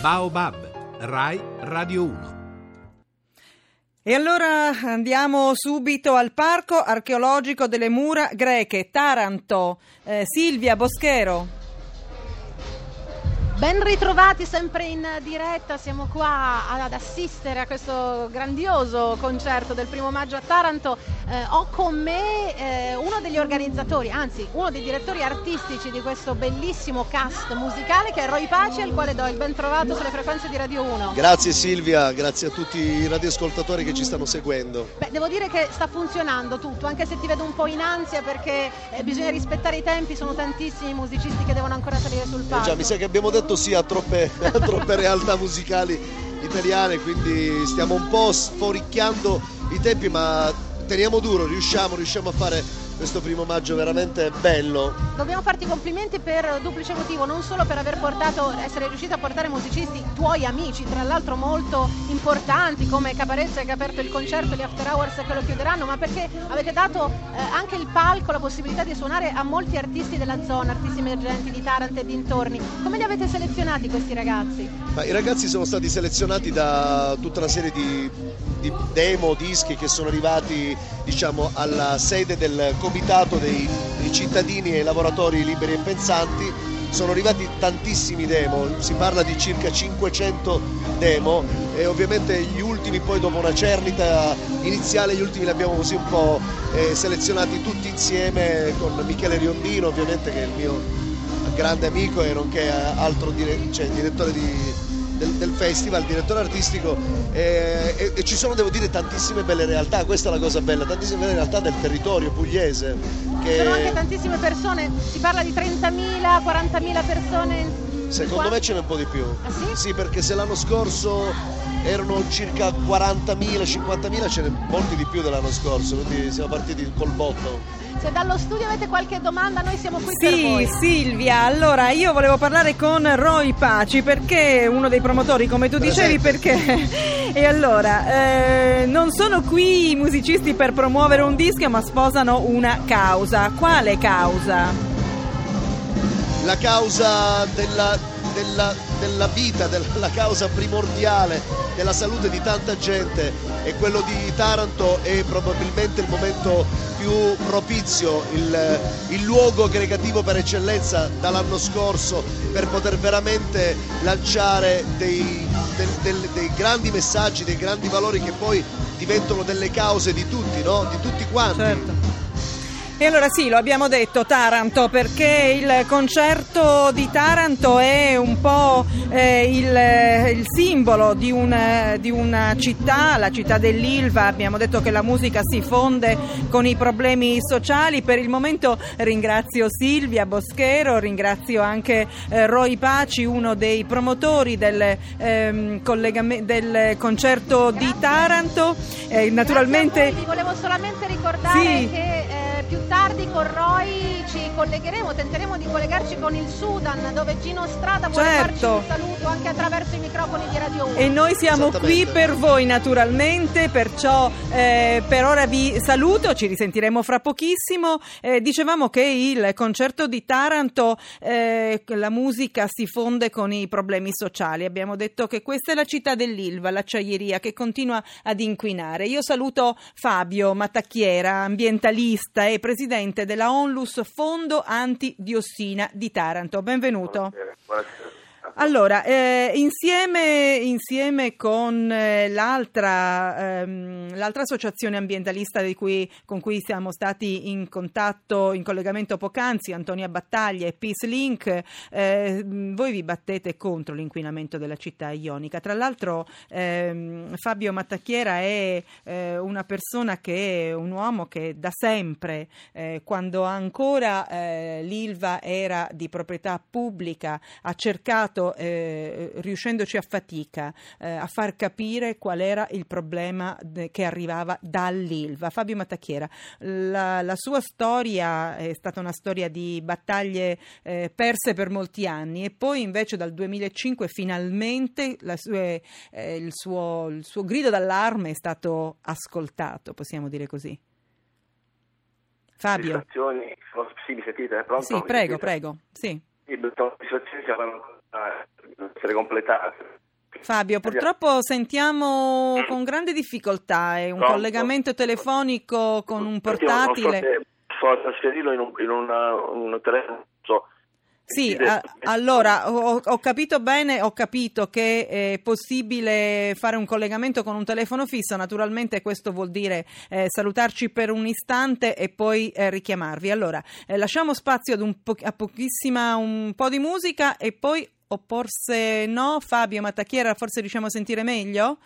Baobab, Rai Radio 1. E allora andiamo subito al Parco archeologico delle mura greche, Taranto. Eh, Silvia Boschero. Ben ritrovati sempre in diretta, siamo qua ad assistere a questo grandioso concerto del primo maggio a Taranto. Eh, ho con me eh, uno degli organizzatori, anzi uno dei direttori artistici di questo bellissimo cast musicale che è Roy Paci al quale do il ben trovato sulle frequenze di Radio 1. Grazie Silvia, grazie a tutti i radioascoltatori che ci stanno seguendo. Beh, devo dire che sta funzionando tutto, anche se ti vedo un po' in ansia perché eh, bisogna rispettare i tempi, sono tantissimi musicisti che devono ancora salire sul palco. Eh già, mi sa che abbiamo detto sì a troppe, a troppe realtà musicali italiane, quindi stiamo un po' sforicchiando i tempi, ma teniamo duro, riusciamo, riusciamo a fare questo primo maggio veramente bello. Dobbiamo farti complimenti per duplice motivo, non solo per aver portato, essere riuscito a portare musicisti tuoi amici, tra l'altro molto importanti come Caparezza che ha aperto il concerto e gli After Hours che lo chiuderanno, ma perché avete dato eh, anche il palco, la possibilità di suonare a molti artisti della zona, artisti emergenti di Taranto e dintorni. Come li avete selezionati questi ragazzi? Ma I ragazzi sono stati selezionati da tutta una serie di, di demo, dischi che sono arrivati diciamo, alla sede del comitato dei, dei cittadini e lavoratori liberi e pensanti. Sono arrivati tantissimi demo, si parla di circa 500 demo e ovviamente gli ultimi poi dopo una cernita iniziale, gli ultimi li abbiamo così un po' eh, selezionati tutti insieme con Michele Riondino ovviamente che è il mio grande amico e nonché altro dire, cioè, direttore di, del, del, festival, direttore artistico e, e, e, ci sono devo dire tantissime belle realtà, questa è la cosa bella, tantissime belle realtà del territorio pugliese. Che... Sono anche tantissime persone, si parla di 30.000, 40.000 persone. Secondo me ce n'è un po' di più. Ah, sì? sì, perché se l'anno scorso erano circa 40.000, 50.000, ce n'è molti di più dell'anno scorso, quindi siamo partiti col botto. Se dallo studio avete qualche domanda, noi siamo qui sì, per voi. Sì, Silvia, allora io volevo parlare con Roy Paci perché uno dei promotori, come tu dicevi, perché e allora eh, non sono qui i musicisti per promuovere un disco, ma sposano una causa. Quale causa? La causa della, della, della vita, della causa primordiale della salute di tanta gente e quello di Taranto è probabilmente il momento più propizio, il, il luogo aggregativo per eccellenza dall'anno scorso per poter veramente lanciare dei, del, del, dei grandi messaggi, dei grandi valori che poi diventano delle cause di tutti, no? di tutti quanti. Certo. E allora sì, lo abbiamo detto Taranto perché il concerto di Taranto è un po' eh, il, il, simbolo di una, di una, città, la città dell'Ilva, abbiamo detto che la musica si fonde con i problemi sociali, per il momento ringrazio Silvia Boschero, ringrazio anche eh, Roy Paci, uno dei promotori del, ehm, collegam- del concerto Grazie. di Taranto. Eh, naturalmente... Volevo solamente ricordare sì. che eh, più tardi con Roy ci collegheremo, tenteremo di collegarci con il Sudan dove Gino Strada vuole certo. farci un saluto anche attraverso i microfoni di Radio 1. E noi siamo qui per voi naturalmente, perciò eh, per ora vi saluto, ci risentiremo fra pochissimo. Eh, dicevamo che il concerto di Taranto, eh, la musica si fonde con i problemi sociali. Abbiamo detto che questa è la città dell'Ilva, l'acciaieria che continua ad inquinare. Io saluto Fabio Mattacchiera, ambientalista e presidente della Onlus Fondo Antidiossina di Taranto. Benvenuto. Buonasera. Buonasera. Allora, eh, insieme, insieme, con eh, l'altra, ehm, l'altra, associazione ambientalista cui, con cui siamo stati in contatto, in collegamento poc'anzi, Antonia Battaglia e Peace Link, eh, voi vi battete contro l'inquinamento della città ionica. Tra l'altro ehm, Fabio Mattacchiera è eh, una persona che è un uomo che da sempre, eh, quando ancora eh, l'Ilva era di proprietà pubblica, ha cercato eh, riuscendoci a fatica eh, a far capire qual era il problema che arrivava dall'Ilva. Fabio Mattacchiera, la, la, sua storia è stata una storia di battaglie eh, perse per molti anni e poi invece dal 2005 finalmente sue, eh, il, suo, il suo grido d'allarme è stato ascoltato, possiamo dire così. Fabio. Sì, mi sentite? Pronto? Sì, prego, prego. Sì. Le soddisfazioni si avranno essere completate. Fabio, purtroppo sentiamo con grande difficoltà, è un Pronto? collegamento telefonico con un portatile. Io non so se so trasferirlo in un, in una- un telefono. Sì, a- allora ho, ho capito bene, ho capito che è possibile fare un collegamento con un telefono fisso, naturalmente questo vuol dire eh, salutarci per un istante e poi eh, richiamarvi. Allora, eh, lasciamo spazio po- a pochissima, un po' di musica e poi, o forse no, Fabio Mattacchiera, forse riusciamo a sentire meglio?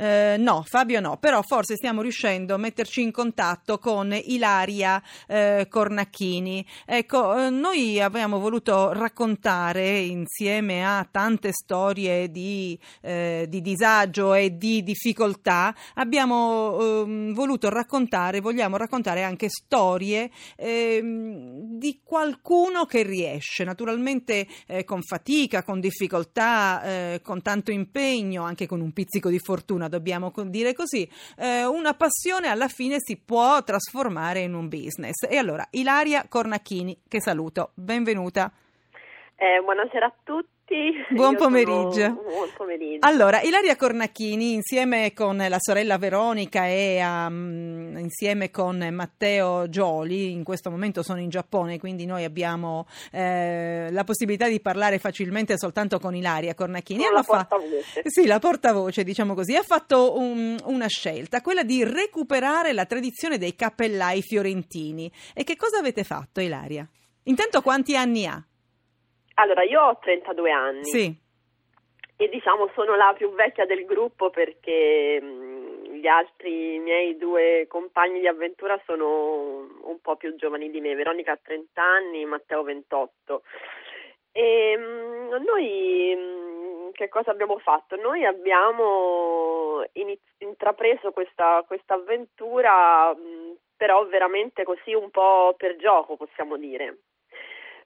Eh, no, Fabio no, però forse stiamo riuscendo a metterci in contatto con Ilaria eh, Cornacchini. Ecco, eh, noi abbiamo voluto raccontare insieme a tante storie di, eh, di disagio e di difficoltà, abbiamo ehm, voluto raccontare, vogliamo raccontare anche storie ehm, di qualcuno che riesce, naturalmente eh, con fatica, con difficoltà, eh, con tanto impegno, anche con un pizzico di fortuna, dobbiamo dire così, eh, una passione alla fine si può trasformare in un business. E allora, Ilaria Cornacchini, che saluto, benvenuta. Eh, buonasera a tutti. Buon Io pomeriggio. sono- Buon pomeriggio. Allora, Ilaria Cornacchini, insieme con la sorella Veronica e um, insieme con Matteo Gioli, in questo momento sono in Giappone, quindi noi abbiamo eh, la possibilità di parlare facilmente soltanto con Ilaria Cornacchini. Hanno la fa- portavoce. Sì, la portavoce, diciamo così, ha fatto un- una scelta, quella di recuperare la tradizione dei cappellai fiorentini. E che cosa avete fatto, Ilaria? Intanto quanti anni ha? Allora, io ho 32 anni Sì. e diciamo sono la più vecchia del gruppo perché mh, gli altri miei due compagni di avventura sono un po' più giovani di me. Veronica ha 30 anni, Matteo 28. E mh, noi mh, che cosa abbiamo fatto? Noi abbiamo iniz- intrapreso questa questa avventura però veramente così un po' per gioco, possiamo dire.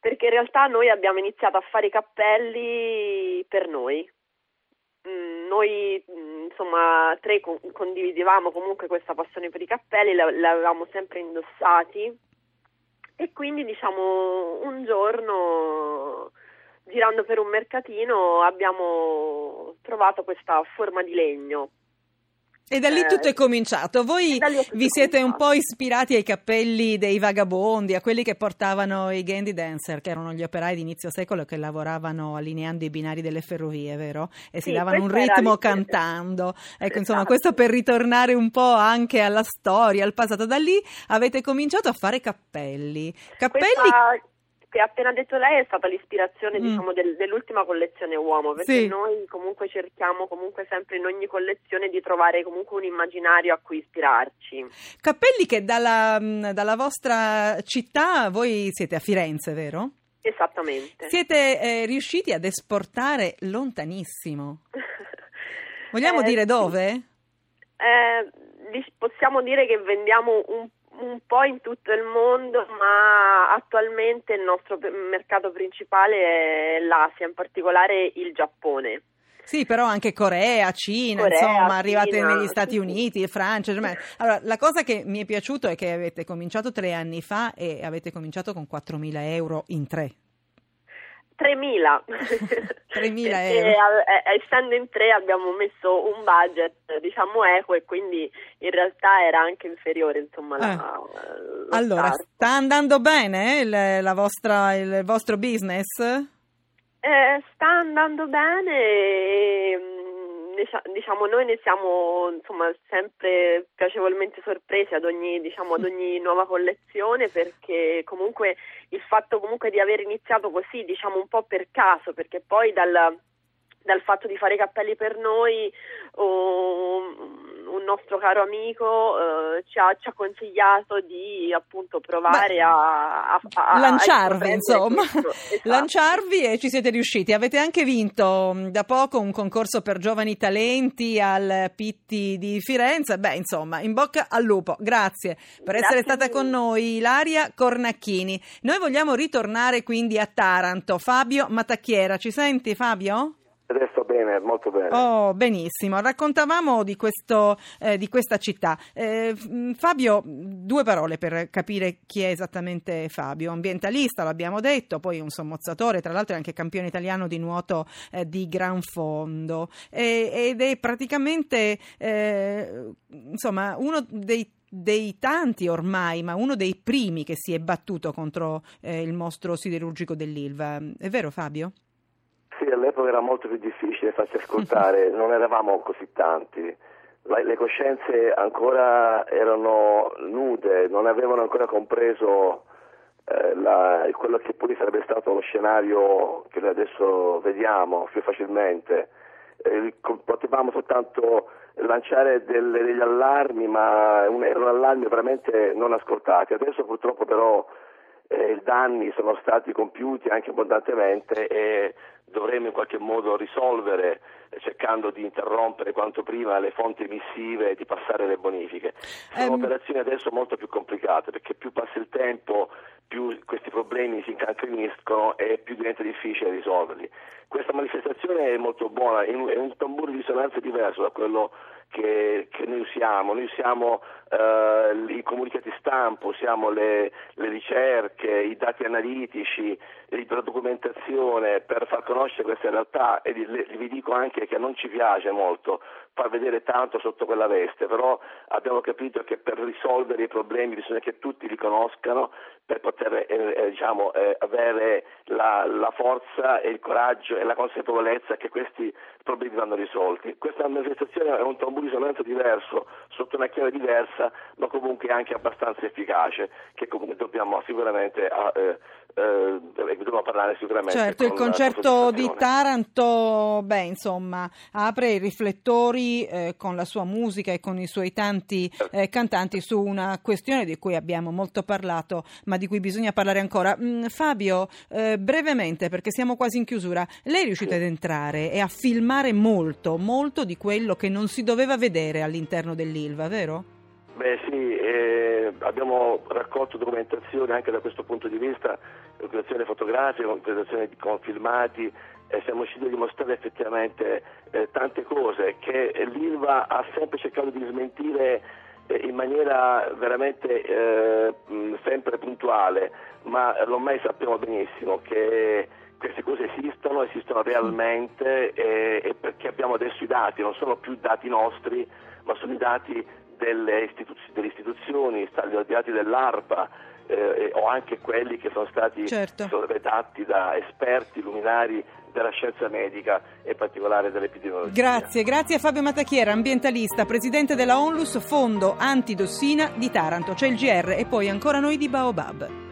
Perché in realtà noi abbiamo iniziato a fare i cappelli per noi. Mm, Noi, mm, insomma, tre con- condividevamo comunque questa passione per i cappelli, la- li avevamo sempre indossati e quindi, diciamo, un giorno, girando per un mercatino, abbiamo trovato questa forma di legno. E da lì Eh, tutto è cominciato. Voi è vi siete un cominciato. po' ispirati ai cappelli dei vagabondi, a quelli che portavano i Gandy Dancer, che erano gli operai di inizio secolo che lavoravano allineando i binari delle ferrovie, vero? E si Sì, davano un ritmo cantando. Ecco, insomma, Esatto. questo per ritornare un po' anche alla storia, al passato. Da lì avete cominciato a fare cappelli. Cappelli Questa che ha appena detto lei è stata l'ispirazione Mm. diciamo, del- dell'ultima collezione uomo perché Sì. noi comunque cerchiamo comunque sempre in ogni collezione di trovare comunque un immaginario a cui ispirarci Cappelli che dalla, mh, dalla vostra città, voi siete a Firenze, vero? esattamente Siete eh, riusciti ad esportare lontanissimo. Vogliamo Eh, dire dove? Eh, possiamo dire che vendiamo un, un po' in tutto il mondo ma attualmente il nostro mercato principale è l'Asia in particolare il Giappone Sì, però anche Corea, Cina, Corea, insomma, arrivate Cina, negli Stati. Uniti, Francia. Germania. Allora, la cosa che mi è piaciuto è che avete cominciato tre anni fa e avete cominciato con 4.000 euro in tre. 3.000 3.000 Perché, euro. eh, essendo in tre abbiamo messo un budget diciamo equo e quindi in realtà era anche inferiore insomma la, lo Allora, start. sta andando bene il, la vostra- il vostro business? Eh, sta andando bene e, diciamo noi ne siamo insomma sempre piacevolmente sorpresi ad ogni diciamo ad ogni nuova collezione perché comunque il fatto comunque di aver iniziato così diciamo un po' per caso perché poi dal dal fatto di fare i cappelli per noi un, un nostro caro amico eh, ci, ha, ci ha consigliato di appunto provare Beh, a, a, a- lanciarvi, insomma. Esatto. lanciarvi e ci siete riusciti. Avete anche vinto mh, da poco un concorso per giovani talenti al Pitti di Firenze. Beh, insomma, in bocca al lupo. Grazie per Grazie essere stata con noi, Ilaria Cornacchini. Noi vogliamo ritornare quindi a Taranto. Fabio Matacchiera, ci senti Fabio? Adesso bene. molto bene. Oh, benissimo. Raccontavamo di, questo, eh, di questa città. Eh, Fabio, due parole per capire chi è esattamente Fabio. Ambientalista, l'abbiamo detto, poi un sommozzatore, tra l'altro è anche campione italiano di nuoto eh, di gran fondo ed è praticamente eh, insomma uno dei dei tanti ormai, ma uno dei primi che si è battuto contro eh, il mostro siderurgico dell'Ilva. È vero Fabio? All'epoca era molto più difficile farsi ascoltare, non eravamo così tanti. Le coscienze ancora erano nude, non avevano ancora compreso eh, la, quello che poi sarebbe stato lo scenario che noi adesso vediamo più facilmente. Eh, potevamo soltanto lanciare delle, degli allarmi, ma erano allarmi veramente non ascoltati. Adesso purtroppo però eh, i danni sono stati compiuti anche abbondantemente e dovremo in qualche modo risolvere eh, cercando di interrompere quanto prima le fonti emissive e di passare le bonifiche. Sono um... operazioni adesso molto più complicate perché più passa il tempo più questi problemi si incancreniscono e più diventa difficile risolverli. Questa manifestazione è molto buona, è un tamburo di risonanza diverso da quello che, che noi usiamo. Noi usiamo eh, i comunicati stampa, usiamo le, le, ricerche, i dati analitici, la documentazione per far conoscere queste realtà e vi dico anche che non ci piace molto far vedere tanto sotto quella veste, però abbiamo capito che per risolvere i problemi bisogna che tutti li conoscano per poter eh, eh, diciamo, eh, avere la, la, forza e il coraggio e la consapevolezza che questi problemi vanno risolti. Questa manifestazione è un tamburo di risonanza diverso, sotto una chiave diversa, ma comunque anche abbastanza efficace, che comunque dobbiamo sicuramente eh, eh, dobbiamo parlare sicuramente. Certo, il concerto di Taranto, beh, insomma, apre i riflettori eh, con la sua musica e con i suoi tanti eh, cantanti su una questione di cui abbiamo molto parlato, ma di cui bisogna parlare ancora. Mm, Fabio, eh, brevemente, perché siamo quasi in chiusura, lei è riuscito sì. ad entrare e a filmare molto, molto di quello che non si doveva vedere all'interno dell'Ilva, vero? Beh sì, eh, abbiamo raccolto documentazione anche da questo punto di vista, documentazione fotografica, documentazione con filmati, e siamo riusciti a dimostrare effettivamente eh, tante cose che l'ILVA ha sempre cercato di smentire eh, in maniera veramente eh, sempre puntuale, ma ormai sappiamo benissimo che queste cose esistono, esistono realmente e, e perché abbiamo adesso i dati, non sono più dati nostri, ma sono i dati delle, istituz- delle istituzioni, i dati dell'ARPA eh, o anche quelli che sono stati certo. redatti da esperti luminari della scienza medica e in particolare dell'epidemiologia. Grazie, grazie a Fabio Matacchiera, ambientalista, presidente della Onlus Fondo Antidossina di Taranto. C'è il GR e poi ancora noi di Baobab.